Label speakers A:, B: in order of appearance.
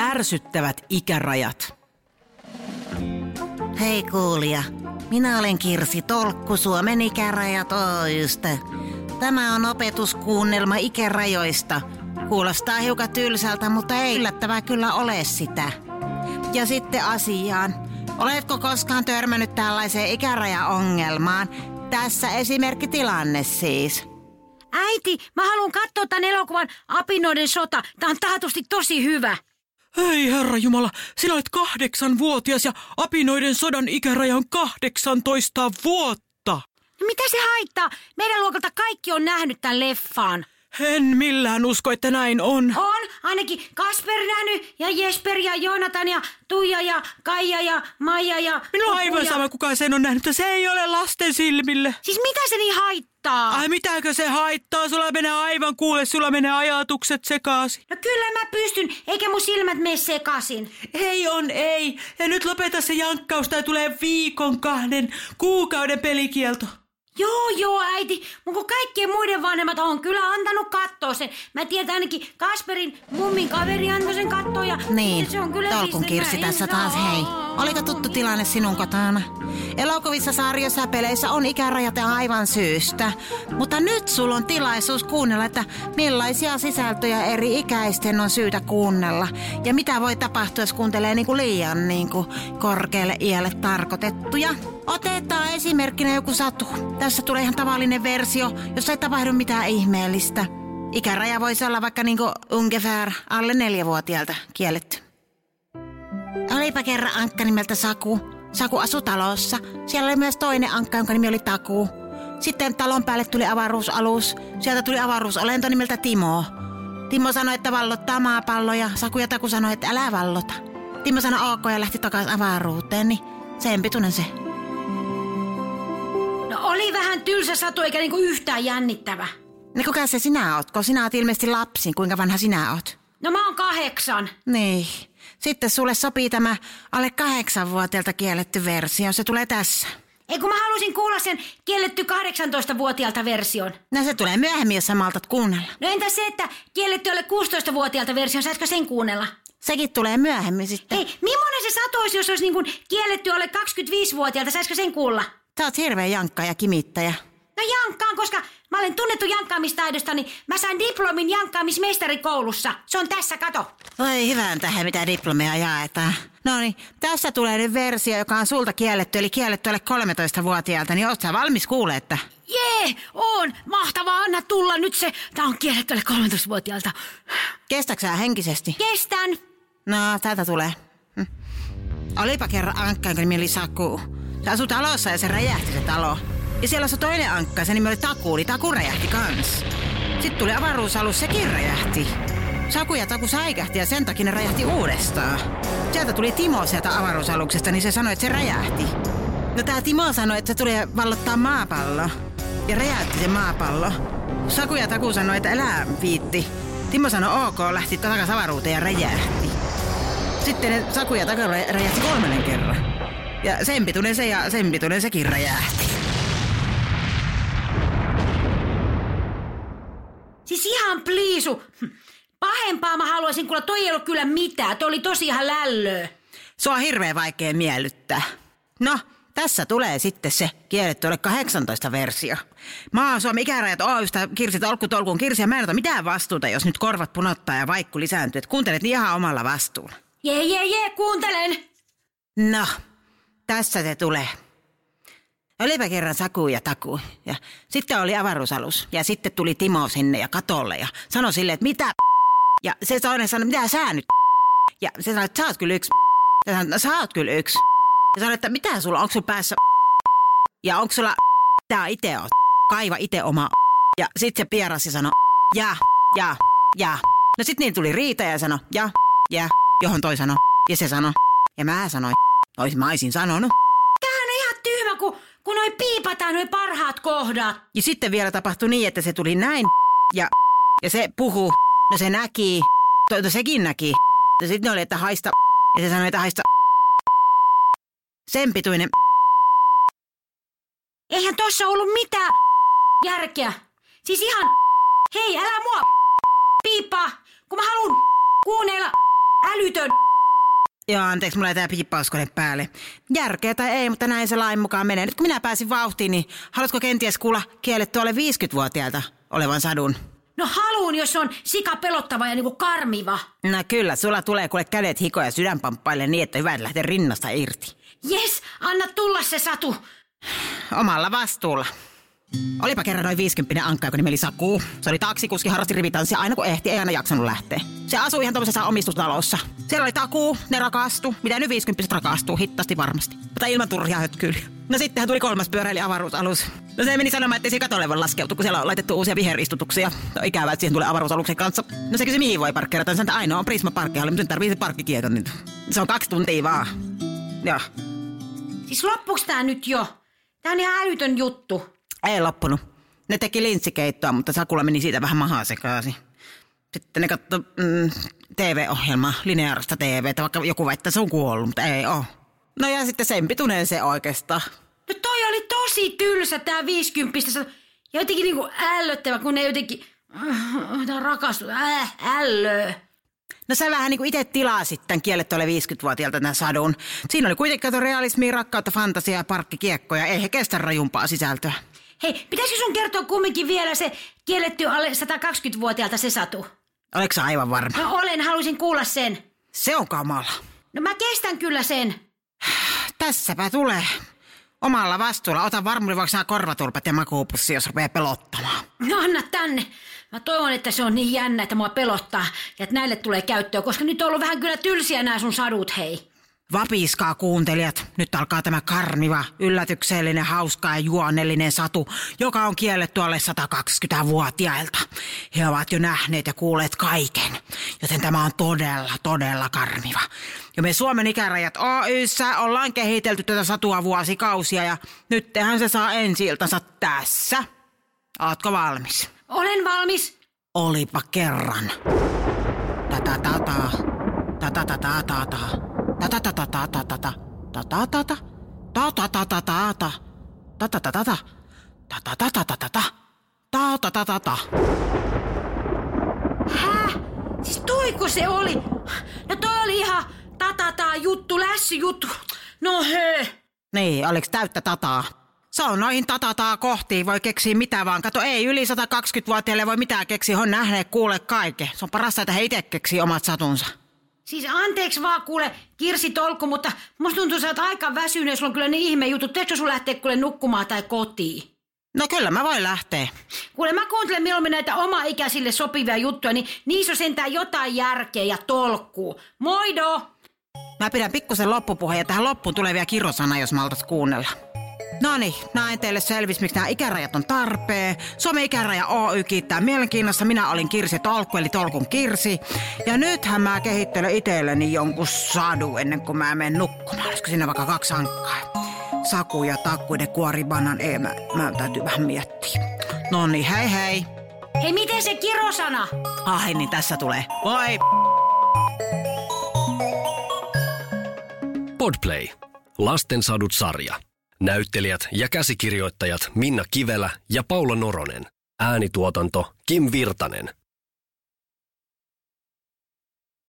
A: Ärsyttävät ikärajat.
B: Hei kuulija, minä olen Kirsi Tolkku Suomen ikärajat Oystä. Tämä on opetuskuunnelma ikärajoista. Kuulostaa hiukan tylsältä, mutta ei yllättävää kyllä ole sitä. Ja sitten asiaan. Oletko koskaan törmännyt tällaiseen ikärajaongelmaan? Tässä esimerkkitilanne siis.
C: Äiti, mä haluan katsoa tämän elokuvan Apinoiden sota. Tää on taatusti tosi hyvä.
A: Hei herra Jumala, sinä olet kahdeksanvuotias ja apinoiden sodan ikäraja on 18 vuotta.
C: No mitä se haittaa? Meidän luokalta kaikki on nähnyt tämän leffan.
A: En millään usko, että näin on.
C: On, ainakin Kasper nähnyt ja Jesper ja Jonathan ja Tuija ja Kaija ja Maija ja...
A: Minua on aivan sama, kuka sen on nähnyt, se ei ole lasten silmille.
C: Siis mitä se niin haittaa?
A: Ai mitäkö se haittaa? Sulla menee aivan kuule, sulla menee ajatukset sekaisin.
C: No kyllä mä pystyn, eikä mun silmät mene sekasin.
A: Ei on, ei. Ja nyt lopeta se jankkaus tai tulee viikon, kahden, kuukauden pelikielto.
C: Joo, joo, äiti. Mutta kun kaikkien muiden vanhemmat on kyllä antanut katsoa sen. Mä tiedän ainakin Kasperin mummin kaveri antoi sen katsoa ja
B: Niin,
C: se on kyllä
B: Tolkun. Kirsi tässä taas, hei. Oliko tuttu tilanne sinun kotona? Elokuvissa, sarjoissa ja peleissä on ikärajat ja aivan syystä. Mutta nyt sulla on tilaisuus kuunnella, että millaisia sisältöjä eri ikäisten on syytä kuunnella. Ja mitä voi tapahtua, jos kuuntelee niin kuin liian niin kuin korkealle iälle tarkoitettuja. Otetaan esimerkkinä joku satu. Tässä tulee ihan tavallinen versio, jossa ei tapahdu mitään ihmeellistä. Ikäraja voisi olla vaikka niinku ungefär alle neljävuotiaalta kielletty. Olipa kerran ankka nimeltä Saku. Saku asui talossa. Siellä oli myös toinen ankka, jonka nimi oli Taku. Sitten talon päälle tuli avaruusalus. Sieltä tuli avaruusolento nimeltä Timo. Timo sanoi, että vallottaa maapallo ja Saku ja Taku sanoi, että älä vallota. Timo sanoi ok ja lähti takaisin avaruuteen, niin sen pituinen se.
C: No oli vähän tylsä satu eikä niinku yhtään jännittävä.
B: No kuka se sinä oot, kun sinä oot ilmeisesti lapsi, kuinka vanha sinä oot?
C: No mä oon kahdeksan.
B: Niin. Sitten sulle sopii tämä alle kahdeksanvuotiaalta kielletty versio. Se tulee tässä.
C: Ei kun mä halusin kuulla sen kielletty 18-vuotiaalta version.
B: No se tulee myöhemmin, jos sä maltat kuunnella.
C: No entä se, että kielletty alle 16-vuotiaalta version, saisiko sen kuunnella?
B: Sekin tulee myöhemmin sitten.
C: Hei, millainen se satu olisi, jos olisi niin kuin kielletty alle 25-vuotiaalta, saisiko sen kuulla?
B: Sä oot hirveä jankka ja kimittäjä.
C: No jankkaan, koska mä olen tunnettu jankkaamistaidosta, niin mä sain diplomin jankkaamismestarikoulussa. Se on tässä, kato.
B: Voi hyvän tähän, mitä diplomeja jaetaan. No niin, tässä tulee nyt versio, joka on sulta kielletty, eli kielletty alle 13-vuotiaalta, niin oot sä valmis kuulee, että...
C: Jee, on. Mahtavaa, anna tulla nyt se. Tää on kielletty alle 13-vuotiaalta.
B: Kestäksä sä henkisesti?
C: Kestän.
B: No, täältä tulee. Hm. Olipa kerran ankka, jonka nimi oli Saku. Se asui talossa ja se räjähti se talo. Ja siellä asui toinen ankka, sen nimi oli Taku, niin Taku räjähti kans. Sitten tuli avaruusalus, sekin räjähti. Saku ja Taku säikähti ja sen takia ne räjähti uudestaan. Sieltä tuli Timo sieltä avaruusaluksesta, niin se sanoi, että se räjähti. No tää Timo sanoi, että se tulee vallottaa maapallo. Ja räjäytti se maapallo. Saku ja Taku sanoi, että älä viitti. Timo sanoi ok, lähti takaisin avaruuteen ja räjähti. Sitten ne Saku ja Taku rä- räjähti kolmannen kerran. Ja sen pituinen se ja sen pituinen sekin räjähti.
C: Siis ihan pliisu. Pahempaa mä haluaisin kuulla, toi ei ollut kyllä mitään. Toi oli tosi ihan lällöä.
B: Se on hirveän vaikea miellyttää. No, tässä tulee sitten se kielletty ole 18 versio. Mä oon Suomen ikärajat Oystä Kirsi Tolkku Tolkun Kirsi ja mä en ota mitään vastuuta, jos nyt korvat punottaa ja vaikku lisääntyy. Et kuuntelet niin ihan omalla vastuulla.
C: Jee, jee, jee, kuuntelen.
B: No, tässä se tulee. Olipä kerran Saku ja Taku. Ja sitten oli avaruusalus. Ja sitten tuli Timo sinne ja katolle ja sanoi sille, että mitä Ja se toinen sanoi, mitä sä nyt Ja se sanoi, että sä oot kyllä yksi Ja sanoi, että sä oot kyllä yksi. Ja sanoi, että mitä sulla, onko sulla päässä Ja onko sulla tää itse oot. Kaiva itse oma Ja sitten se pierasi ja sanoi, ja, ja, ja. No sit niin tuli riita ja sanoi, ja, ja, johon toi sanoi. Ja se sanoi, ja mä sanoin, ois mä sanonut.
C: Kun, kun noi piipataan noi parhaat kohdat.
B: Ja sitten vielä tapahtui niin, että se tuli näin ja, ja se puhuu. No se näki. To, no sekin näki. Ja sitten oli, että haista. Ja se sanoi, että haista. Sen pituinen.
C: Eihän tossa ollut mitään. järkeä. Siis ihan hei, älä mua piippaa, kun mä haluan kuunnella älytön
B: Joo, anteeksi, mulla ei tää piippauskone päälle. Järkeä tai ei, mutta näin se lain mukaan menee. Nyt kun minä pääsin vauhtiin, niin haluatko kenties kuulla kielletty alle 50-vuotiaalta olevan sadun?
C: No haluun, jos se on sika pelottava ja niinku karmiva.
B: No kyllä, sulla tulee kuule kädet hikoja sydänpamppaille niin, että hyvä lähteä rinnasta irti.
C: Jes, anna tulla se satu.
B: Omalla vastuulla. Olipa kerran noin 50 ankka, joka nimeli Saku. Se oli taksikuski, harrasti rivitanssia aina kun ehti, ei aina jaksanut lähteä. Se asui ihan tommosessa omistustalossa. Siellä oli takuu, ne rakastu. Mitä nyt 50 rakastuu, hittasti varmasti. Mutta ilman turhia hötkyillä. No sittenhän tuli kolmas pyöräili avaruusalus. No se meni sanomaan, että se katolle voi laskeutua, kun siellä on laitettu uusia viheristutuksia. No ikävää, että siihen tulee avaruusaluksen kanssa. No se kysyi, mihin voi parkkeerata. Sen ainoa on Prisma parkkihalli, mutta nyt tarvii se parkkikieton nyt. Se on kaksi tuntia vaan. Joo.
C: Siis loppuks tää nyt jo? Tää on ihan älytön juttu.
B: Ei loppunut. Ne teki linssikeittoa, mutta Sakulla meni siitä vähän mahaa sekaisin. Sitten ne katso mm, TV-ohjelmaa, lineaarista TVtä, vaikka joku väittää, se on kuollut, mutta ei oo. No ja sitten sen pituinen se oikeastaan.
C: No toi oli tosi tylsä tää 50 ja jotenkin niinku ällöttävä, kun ne jotenkin... Tää rakastu, äh, ällöö.
B: No sä vähän niin kuin itse tilasit tämän kielletty ole 50-vuotiaalta tämän sadun. Siinä oli kuitenkin kato realismia, rakkautta, fantasiaa ja parkkikiekkoja. Ei he kestä rajumpaa sisältöä.
C: Hei, pitäisikö sun kertoa kumminkin vielä se kielletty alle 120-vuotiaalta se satu?
B: Oletko sä aivan varma?
C: No olen, halusin kuulla sen.
B: Se on kamala.
C: No mä kestän kyllä sen.
B: Tässäpä tulee. Omalla vastuulla. Ota varmuuden vuoksi nämä korvatulpat ja makuupussi, jos rupeaa pelottamaan.
C: No anna tänne. Mä toivon, että se on niin jännä, että mua pelottaa ja että näille tulee käyttöä, koska nyt on ollut vähän kyllä tylsiä nämä sun sadut, hei.
B: Vapiskaa kuuntelijat. Nyt alkaa tämä karmiva, yllätyksellinen, hauska ja juonellinen satu, joka on kielletty alle 120-vuotiailta. He ovat jo nähneet ja kuulleet kaiken, joten tämä on todella, todella karmiva. Ja me Suomen ikärajat Oyssä ollaan kehitelty tätä satua vuosikausia ja nyt tehän se saa ensi tässä. Ootko valmis?
C: Olen valmis.
B: Olipa kerran. Tata tata. Tata tata tata. Tata tata tata tata. Tata tata. Tata tata tata. Tata tata tata. Tata tata tata. Tata tata tata.
C: Häh? Siis toiko se oli? No toi oli ihan tatataa juttu, lässy juttu. No he.
B: Niin, oliks täyttä tataa? Se on noihin tatataa kohtiin, voi keksiä mitä vaan. Kato, ei yli 120-vuotiaille voi mitään keksiä, on nähneet kuule kaiken. Se on parasta, että he itse keksii omat satunsa.
C: Siis anteeksi vaan kuule, Kirsi Tolkku, mutta musta tuntuu, että sä oot aika väsynyt ja sulla on kyllä niin ihme jutut. Teekö sun lähteä kuule nukkumaan tai kotiin?
B: No kyllä mä voin lähteä.
C: Kuule, mä kuuntelen mieluummin näitä oma-ikäisille sopivia juttuja, niin niissä on sentään jotain järkeä ja tolkkuu. Moido!
B: Mä pidän pikkusen loppupuheen ja tähän loppuun tulee vielä kirosana, jos maltat kuunnella. No niin, näin teille selvis, miksi nämä ikärajat on tarpeen. Suomen ikäraja Oy kiittää mielenkiinnosta. Minä olin Kirsi Tolkku, eli Tolkun Kirsi. Ja nythän mä kehittelen itselleni jonkun sadu ennen kuin mä menen nukkumaan. Olisiko siinä vaikka kaksi ankkaa? Saku ja takkuiden kuoribanan. Ei, mä, mä täytyy vähän miettiä. No niin, hei hei.
C: Hei, miten se kirosana?
B: Ai niin, tässä tulee. Moi!
D: Podplay. Lastensadut sarja. Näyttelijät ja käsikirjoittajat Minna Kivelä ja Paula Noronen. Äänituotanto Kim Virtanen.